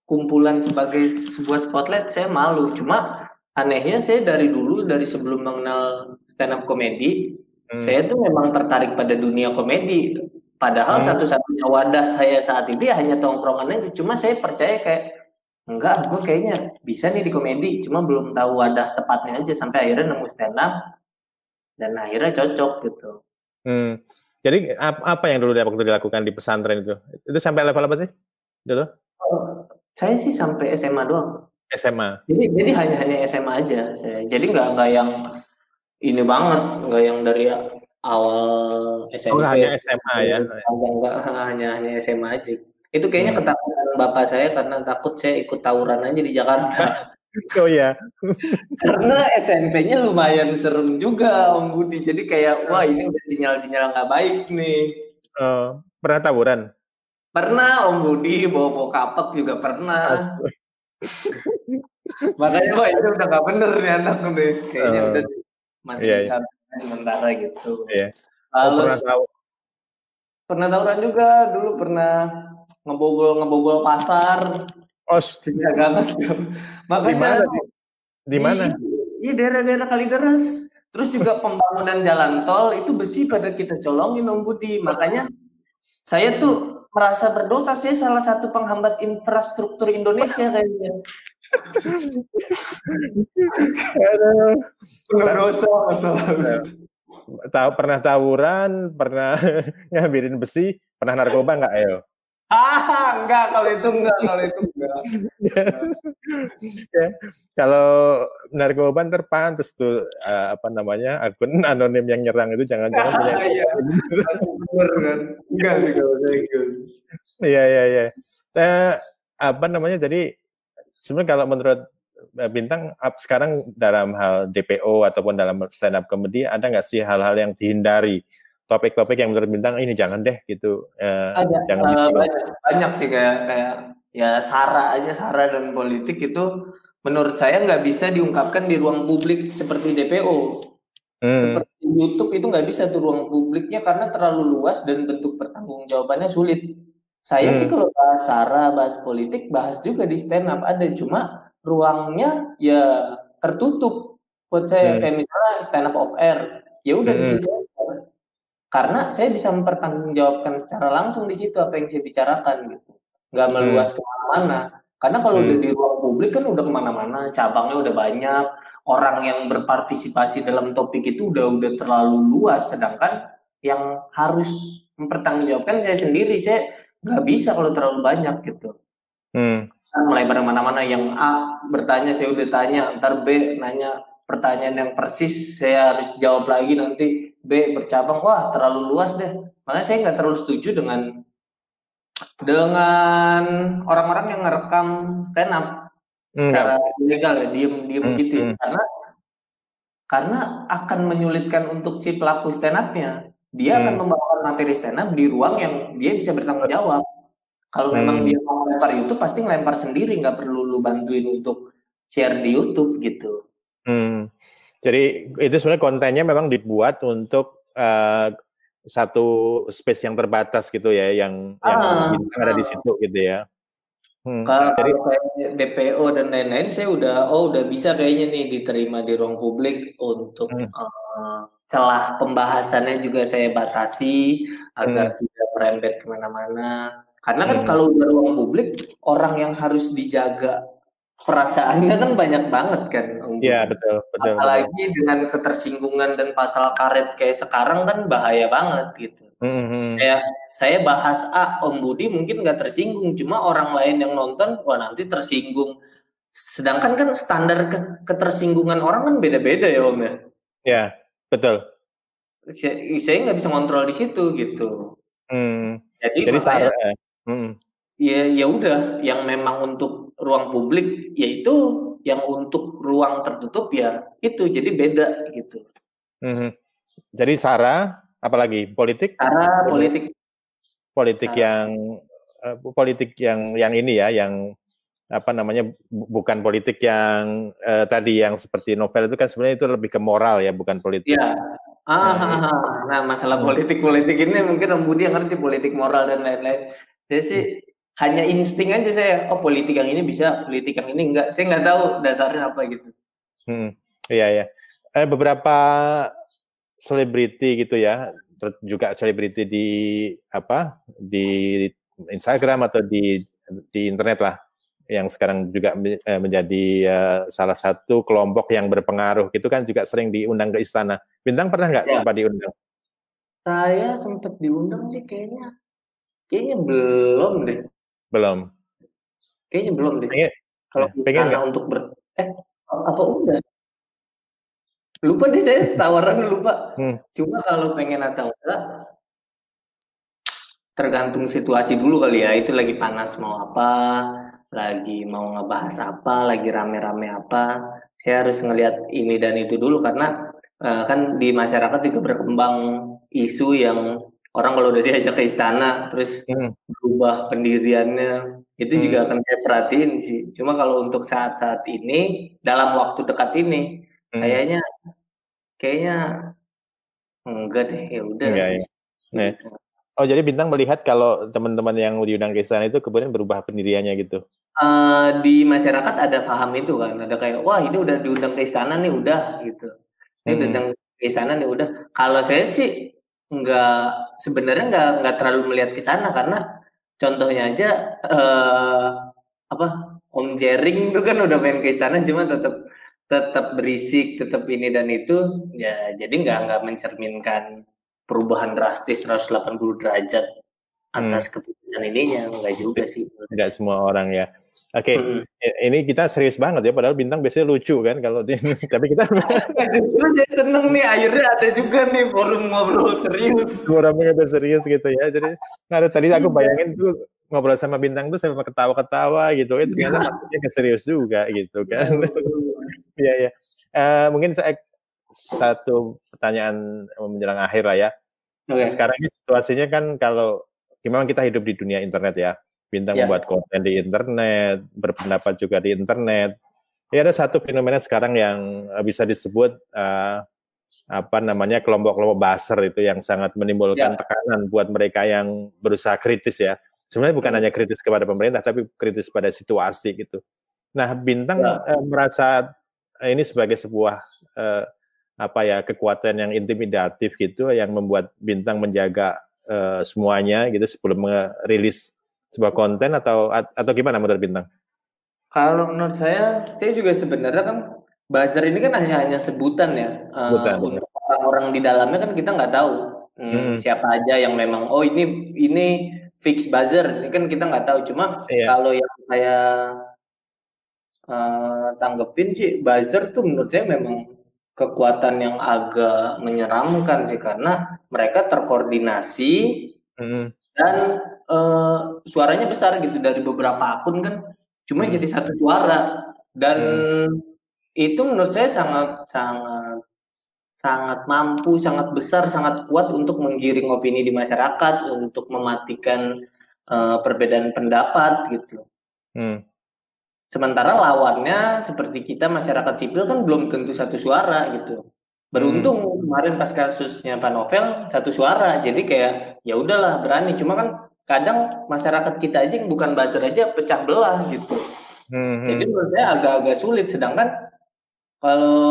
kumpulan sebagai sebuah spotlight saya malu. Cuma anehnya saya dari dulu dari sebelum mengenal stand up komedi hmm. saya tuh memang tertarik pada dunia komedi Padahal hmm. satu-satunya wadah saya saat itu ya hanya tongkrongan aja. Cuma saya percaya kayak enggak, gue kayaknya bisa nih di komedi. Cuma belum tahu wadah tepatnya aja sampai akhirnya nemu stand up dan akhirnya cocok gitu. Hmm. Jadi apa yang dulu waktu dilakukan di pesantren itu? Itu sampai level apa sih dulu? Oh, saya sih sampai SMA doang. SMA. Jadi jadi hanya hanya SMA aja saya. Jadi nggak nggak yang ini banget, nggak yang dari awal SMP. Oh, hanya SMA ya? Enggak, hanya hanya SMA aja. Itu kayaknya hmm. ketakutan bapak saya karena takut saya ikut tawuran aja di Jakarta. oh ya. karena SMP-nya lumayan serem juga Om Budi. Jadi kayak wah ini udah sinyal-sinyal nggak baik nih. Uh, pernah tawuran? Pernah Om Budi bawa-bawa kapek juga pernah. Makanya wah ini udah nggak bener nih anak nih. Kayaknya uh, udah masih iya, iya sementara gitu. Iya. Lalu pernah tahu. Pernah tawuran juga dulu pernah ngebobol ngebobol pasar. Oh, banget. Makanya di mana? Iya daerah-daerah Kalideres. Terus juga pembangunan jalan tol itu besi pada kita colongin Om Budi. Makanya saya tuh merasa berdosa saya salah satu penghambat infrastruktur Indonesia kayaknya. Dosa masalah. Tahu pernah tawuran, pernah ngambilin besi, pernah narkoba nggak ayo? Ah, enggak kalau itu enggak, kalau itu enggak. ya, kalau narkoba terpantas tuh uh, apa namanya akun anonim yang nyerang itu jangan-jangan punya. Iya. kan? Enggak sih kalau saya gitu. Iya iya iya. Eh, apa namanya jadi sebenarnya kalau menurut eh, Bintang sekarang dalam hal DPO ataupun dalam stand up comedy ada nggak sih hal-hal yang dihindari topik-topik yang menurut Bintang ini jangan deh gitu eh, ada jangan uh, banyak, banyak sih kayak kayak ya sara aja sara dan politik itu menurut saya nggak bisa diungkapkan di ruang publik seperti DPO hmm. seperti YouTube itu nggak bisa tuh ruang publiknya karena terlalu luas dan bentuk pertanggungjawabannya sulit saya hmm. sih kalau bahas sara, bahas politik, bahas juga di stand up ada, cuma ruangnya ya tertutup. Buat saya hmm. kayak misalnya stand up of air, ya udah hmm. di situ. Karena saya bisa mempertanggungjawabkan secara langsung di situ apa yang saya bicarakan gitu, nggak hmm. meluas hmm. ke mana-mana. Karena kalau hmm. udah di ruang publik kan udah ke mana-mana, cabangnya udah banyak, orang yang berpartisipasi dalam topik itu udah udah terlalu luas, sedangkan yang harus mempertanggungjawabkan saya sendiri, saya nggak bisa kalau terlalu banyak gitu. Hmm. Kan mulai bareng mana-mana yang A bertanya saya udah tanya, ntar B nanya pertanyaan yang persis saya harus jawab lagi nanti B bercabang wah terlalu luas deh. Makanya saya nggak terlalu setuju dengan dengan orang-orang yang ngerekam stand up hmm. secara ilegal ya diem diem hmm. gitu ya hmm. karena karena akan menyulitkan untuk si pelaku stand upnya dia hmm. akan membawakan materi stand up di ruang yang dia bisa bertanggung jawab. Kalau hmm. memang dia mau lempar YouTube pasti ngelempar sendiri, nggak perlu lu bantuin untuk share di YouTube gitu. Hmm. Jadi itu sebenarnya kontennya memang dibuat untuk uh, satu space yang terbatas gitu ya, yang ah, yang ada di situ gitu ya. Hmm. Kalau Jadi, DPO dan lain-lain, saya udah oh udah bisa kayaknya nih diterima di ruang publik untuk hmm. uh, celah pembahasannya juga saya batasi agar hmm. tidak merembet ke mana-mana. Karena kan hmm. kalau udah ruang publik, orang yang harus dijaga perasaannya kan banyak banget kan. Iya betul betul. Apalagi betul. dengan ketersinggungan dan pasal karet kayak sekarang kan bahaya banget gitu. Mm-hmm. Kayak saya bahas A, Om Budi mungkin nggak tersinggung, cuma orang lain yang nonton wah nanti tersinggung. Sedangkan kan standar ketersinggungan orang kan beda-beda ya Om ya. Iya betul. Saya nggak bisa kontrol di situ gitu. Hmm. Jadi, Jadi makanya, saya, ya ya udah yang memang untuk ruang publik yaitu yang untuk ruang tertutup ya itu jadi beda gitu. Hmm. Jadi Sarah apalagi politik? Sarah politik. Politik Sarah. yang uh, politik yang yang ini ya yang apa namanya bukan politik yang uh, tadi yang seperti novel itu kan sebenarnya itu lebih ke moral ya bukan politik. Ya. Ah, nah, nah masalah politik politik ini mungkin Om Budi yang ngerti politik moral dan lain-lain. Jadi sih hanya insting aja saya oh politik yang ini bisa politik yang ini enggak. Saya nggak tahu dasarnya apa gitu. Hmm, iya ya eh, beberapa selebriti gitu ya juga selebriti di apa di Instagram atau di di internet lah yang sekarang juga eh, menjadi uh, salah satu kelompok yang berpengaruh. Gitu kan juga sering diundang ke istana. Bintang pernah nggak ya. sempat diundang? Saya sempat diundang sih kayaknya. Kayaknya belum deh belum. Kayaknya belum deh. Pengen, Kalau ya, pengen nggak untuk ber eh apa udah? Lupa deh saya tawaran lupa. Hmm. Cuma kalau pengen atau enggak tergantung situasi dulu kali ya. Itu lagi panas mau apa, lagi mau ngebahas apa, lagi rame-rame apa. Saya harus ngelihat ini dan itu dulu karena uh, kan di masyarakat juga berkembang isu yang orang kalau udah diajak ke istana terus hmm. berubah pendiriannya itu hmm. juga akan saya perhatiin sih cuma kalau untuk saat-saat ini dalam waktu dekat ini hmm. kayaknya kayaknya enggak deh ya udah enggak, ya. Nah. Oh jadi bintang melihat kalau teman-teman yang diundang ke istana itu kemudian berubah pendiriannya gitu? Uh, di masyarakat ada paham itu kan, ada kayak wah ini udah diundang ke istana nih udah gitu, ini hmm. diundang ke istana nih udah. Kalau saya sih nggak sebenarnya nggak nggak terlalu melihat ke sana karena contohnya aja uh, apa Om Jering itu kan udah main ke istana cuma tetap tetap berisik tetap ini dan itu. Ya jadi nggak nggak mencerminkan perubahan drastis 180 derajat atas hmm. keputusan ininya nggak juga sih. Nggak semua orang ya Oke, okay. hmm. ini kita serius banget ya, padahal bintang biasanya lucu kan kalau di, tapi kita Lu jadi seneng nih, akhirnya ada juga nih forum ngobrol serius. Forum ngobrol serius gitu ya. Jadi, nah tadi aku iya. bayangin tuh ngobrol sama bintang tuh sama ketawa-ketawa gitu, itu ternyata iya. maksudnya serius juga gitu kan. Iya ya. Uh, mungkin saya satu pertanyaan menjelang akhir lah ya. Okay. Sekarang ini situasinya kan kalau gimana kita hidup di dunia internet ya bintang ya. membuat konten di internet, berpendapat juga di internet. Ya ada satu fenomena sekarang yang eh, bisa disebut uh, apa namanya kelompok-kelompok baser itu yang sangat menimbulkan ya. tekanan buat mereka yang berusaha kritis ya. Sebenarnya bukan hmm. hanya kritis kepada pemerintah, tapi kritis pada situasi gitu. Nah, bintang ya. uh, merasa ini sebagai sebuah uh, apa ya kekuatan yang intimidatif gitu, yang membuat bintang menjaga uh, semuanya gitu sebelum merilis sebuah konten atau atau gimana menurut bintang? Kalau menurut saya, saya juga sebenarnya kan buzzer ini kan hanya hanya sebutan ya. Sebutan, uh, untuk orang-orang di dalamnya kan kita nggak tahu hmm, hmm. siapa aja yang memang oh ini ini fix buzzer ini kan kita nggak tahu. Cuma iya. kalau yang saya uh, tanggepin sih buzzer tuh menurut saya memang kekuatan yang agak menyeramkan sih karena mereka terkoordinasi hmm. dan uh, suaranya besar gitu dari beberapa akun kan cuma hmm. jadi satu suara dan hmm. itu menurut saya sangat sangat sangat mampu, sangat besar, sangat kuat untuk menggiring opini di masyarakat, untuk mematikan uh, perbedaan pendapat gitu. Hmm. Sementara lawannya seperti kita masyarakat sipil kan belum tentu satu suara gitu. Beruntung hmm. kemarin pas kasusnya Pak Novel satu suara, jadi kayak ya udahlah berani. Cuma kan kadang masyarakat kita aja yang bukan buzzer aja pecah belah gitu. Hmm. Jadi menurut saya agak-agak sulit. Sedangkan kalau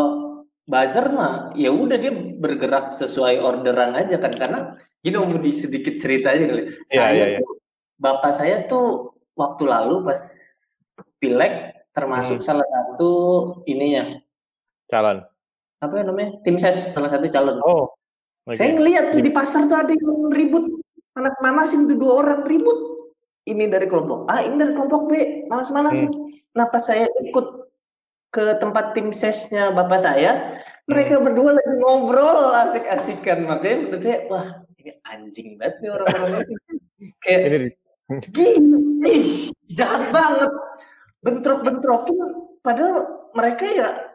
buzzer mah ya udah dia bergerak sesuai orderan aja kan karena gini mau di sedikit cerita aja kali. Yeah, saya yeah, yeah. bapak saya tuh waktu lalu pas pileg termasuk hmm. salah satu ininya calon apa ya namanya tim ses salah satu calon oh okay. saya ngeliat tuh di pasar tuh ada yang ribut panas manasin tuh dua orang ribut. Ini dari kelompok A ini dari kelompok B. Manas manasin. Hmm. kenapa saya ikut ke tempat tim sesnya bapak saya mereka hmm. berdua lagi ngobrol asik-asikan. Makanya menurut saya wah ini anjing banget nih orang-orang ini. Kayak ini gini jahat banget. Bentrok-bentrokin padahal mereka ya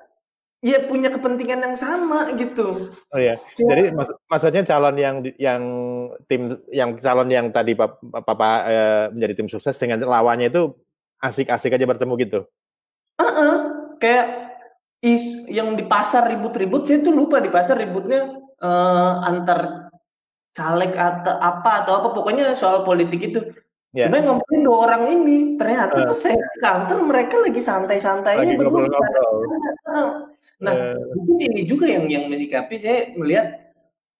ya punya kepentingan yang sama gitu. Oh iya. Ya. Jadi mak maksudnya calon yang yang tim yang calon yang tadi Papa, Papa eh, menjadi tim sukses dengan lawannya itu asik-asik aja bertemu gitu. Uh -uh. kayak is yang di pasar ribut-ribut saya tuh lupa di pasar ributnya uh, antar caleg atau apa atau apa pokoknya soal politik itu Yeah. Cuma ngomongin dua orang ini, ternyata uh. pas saya kantor mereka lagi santai-santainya berdua. Nah, uh. mungkin ini juga yang yang menyikapi saya melihat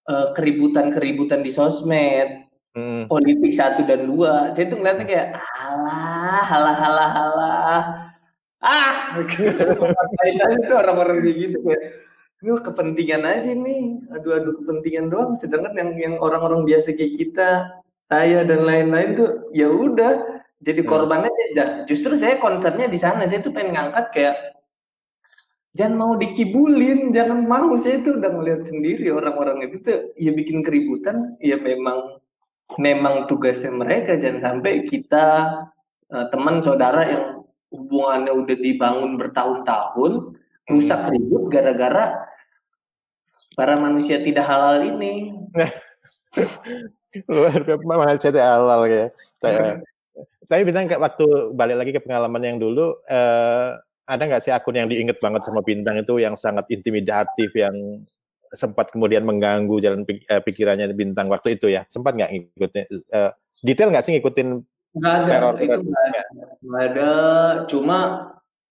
uh, keributan-keributan di sosmed, hmm. politik satu dan dua. Saya tuh ngeliatnya kayak alah, halah, halah, halah. Ah, itu orang-orang kayak gitu kayak ini kepentingan aja nih, aduh-aduh kepentingan doang. Sedangkan yang yang orang-orang biasa kayak kita saya dan lain-lain tuh ya udah jadi hmm. korbannya aja. Justru saya konsernya di sana. Saya tuh pengen ngangkat kayak jangan mau dikibulin, jangan mau. Saya tuh udah ngeliat sendiri orang-orang itu tuh ya bikin keributan. Ya memang memang tugasnya mereka. Jangan sampai kita uh, teman saudara yang hubungannya udah dibangun bertahun-tahun rusak hmm. ribut gara-gara para manusia tidak halal ini. luar biasa saya halal ya. Tapi bintang waktu balik lagi ke pengalaman yang dulu, eh, ada nggak sih akun yang diinget banget sama bintang itu yang sangat intimidatif yang sempat kemudian mengganggu jalan eh, pikirannya bintang waktu itu ya? Sempat nggak ngikutin? Eh, detail nggak sih ngikutin Nggak ada, teror itu nggak ada. Nggak ada. Cuma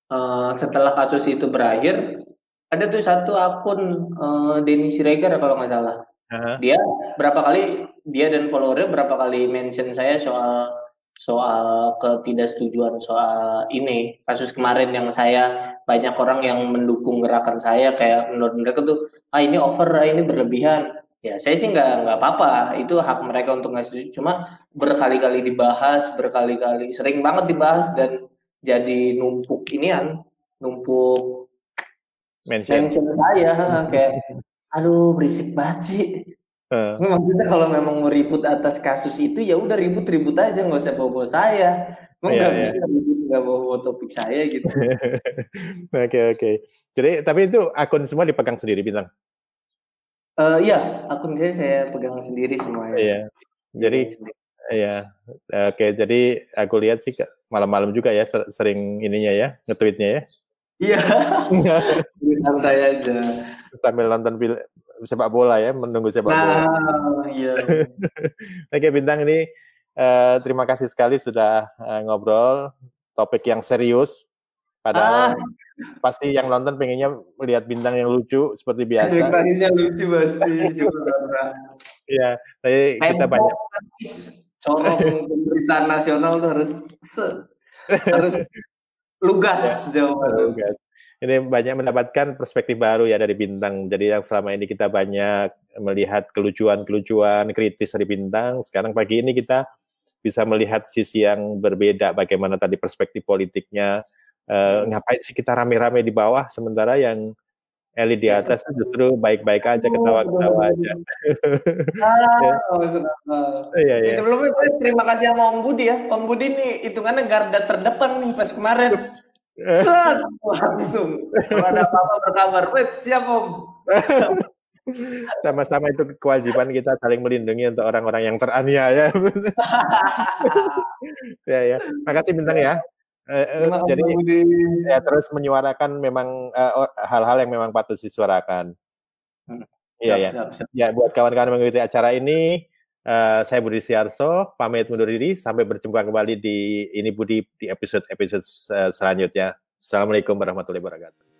uh, setelah kasus itu berakhir, ada tuh satu akun uh, Denny Siregar kalau nggak salah. Uh-huh. Dia berapa kali dia dan followernya berapa kali mention saya soal soal ketidaksetujuan soal ini. Kasus kemarin yang saya banyak orang yang mendukung gerakan saya kayak menurut mereka tuh ah ini over ah ini berlebihan. Ya saya sih nggak nggak apa-apa. Itu hak mereka untuk nggak setuju. Cuma berkali-kali dibahas berkali-kali sering banget dibahas dan jadi numpuk inian numpuk mention, mention saya kayak aduh berisik banget sih Uh. Maksudnya kalau memang mau ribut atas kasus itu ya udah ribut-ribut aja nggak usah bawa-bawa saya. Emang iya, nggak yeah, bisa ribut nggak bawa topik saya gitu. Oke oke. Okay, okay. Jadi tapi itu akun semua dipegang sendiri bintang? Uh, iya akun saya saya pegang sendiri semuanya. Iya. Jadi iya. Oke okay, jadi aku lihat sih malam-malam juga ya sering ininya ya nge-tweetnya ya. Iya. Santai aja. Sambil nonton sepak bola ya, menunggu sepak nah, bola. Iya. Oke bintang ini uh, terima kasih sekali sudah uh, ngobrol topik yang serius. Padahal ah. pasti yang nonton pengennya melihat bintang yang lucu seperti biasa. Ekspektasinya lucu pasti. Iya, tapi kita banyak. Corong pemberitaan nasional tuh harus harus lugas jawaban. Lugas ini banyak mendapatkan perspektif baru ya dari bintang. Jadi yang selama ini kita banyak melihat kelucuan-kelucuan kritis dari bintang. Sekarang pagi ini kita bisa melihat sisi yang berbeda. Bagaimana tadi perspektif politiknya. Uh, ngapain sih kita rame-rame di bawah sementara yang elit di atas justru baik-baik aja ketawa-ketawa aja. Ah, oh, iya, iya. Sebelumnya terima kasih sama Om Budi ya. Om Budi nih hitungannya garda terdepan nih pas kemarin. Set, langsung. Kalau ada apa-apa berkabar, wait, siap om. Sama-sama itu kewajiban kita saling melindungi untuk orang-orang yang teraniaya. ya ya. Makasih bintang ya. Eh, eh, jadi ya terus menyuarakan memang hal hal-hal yang memang patut disuarakan. Hmm. Iya ya. Ya buat kawan-kawan mengikuti acara ini, uh, saya Budi Siarso pamit mundur diri sampai berjumpa kembali di ini Budi di episode episode selanjutnya. Assalamualaikum warahmatullahi wabarakatuh.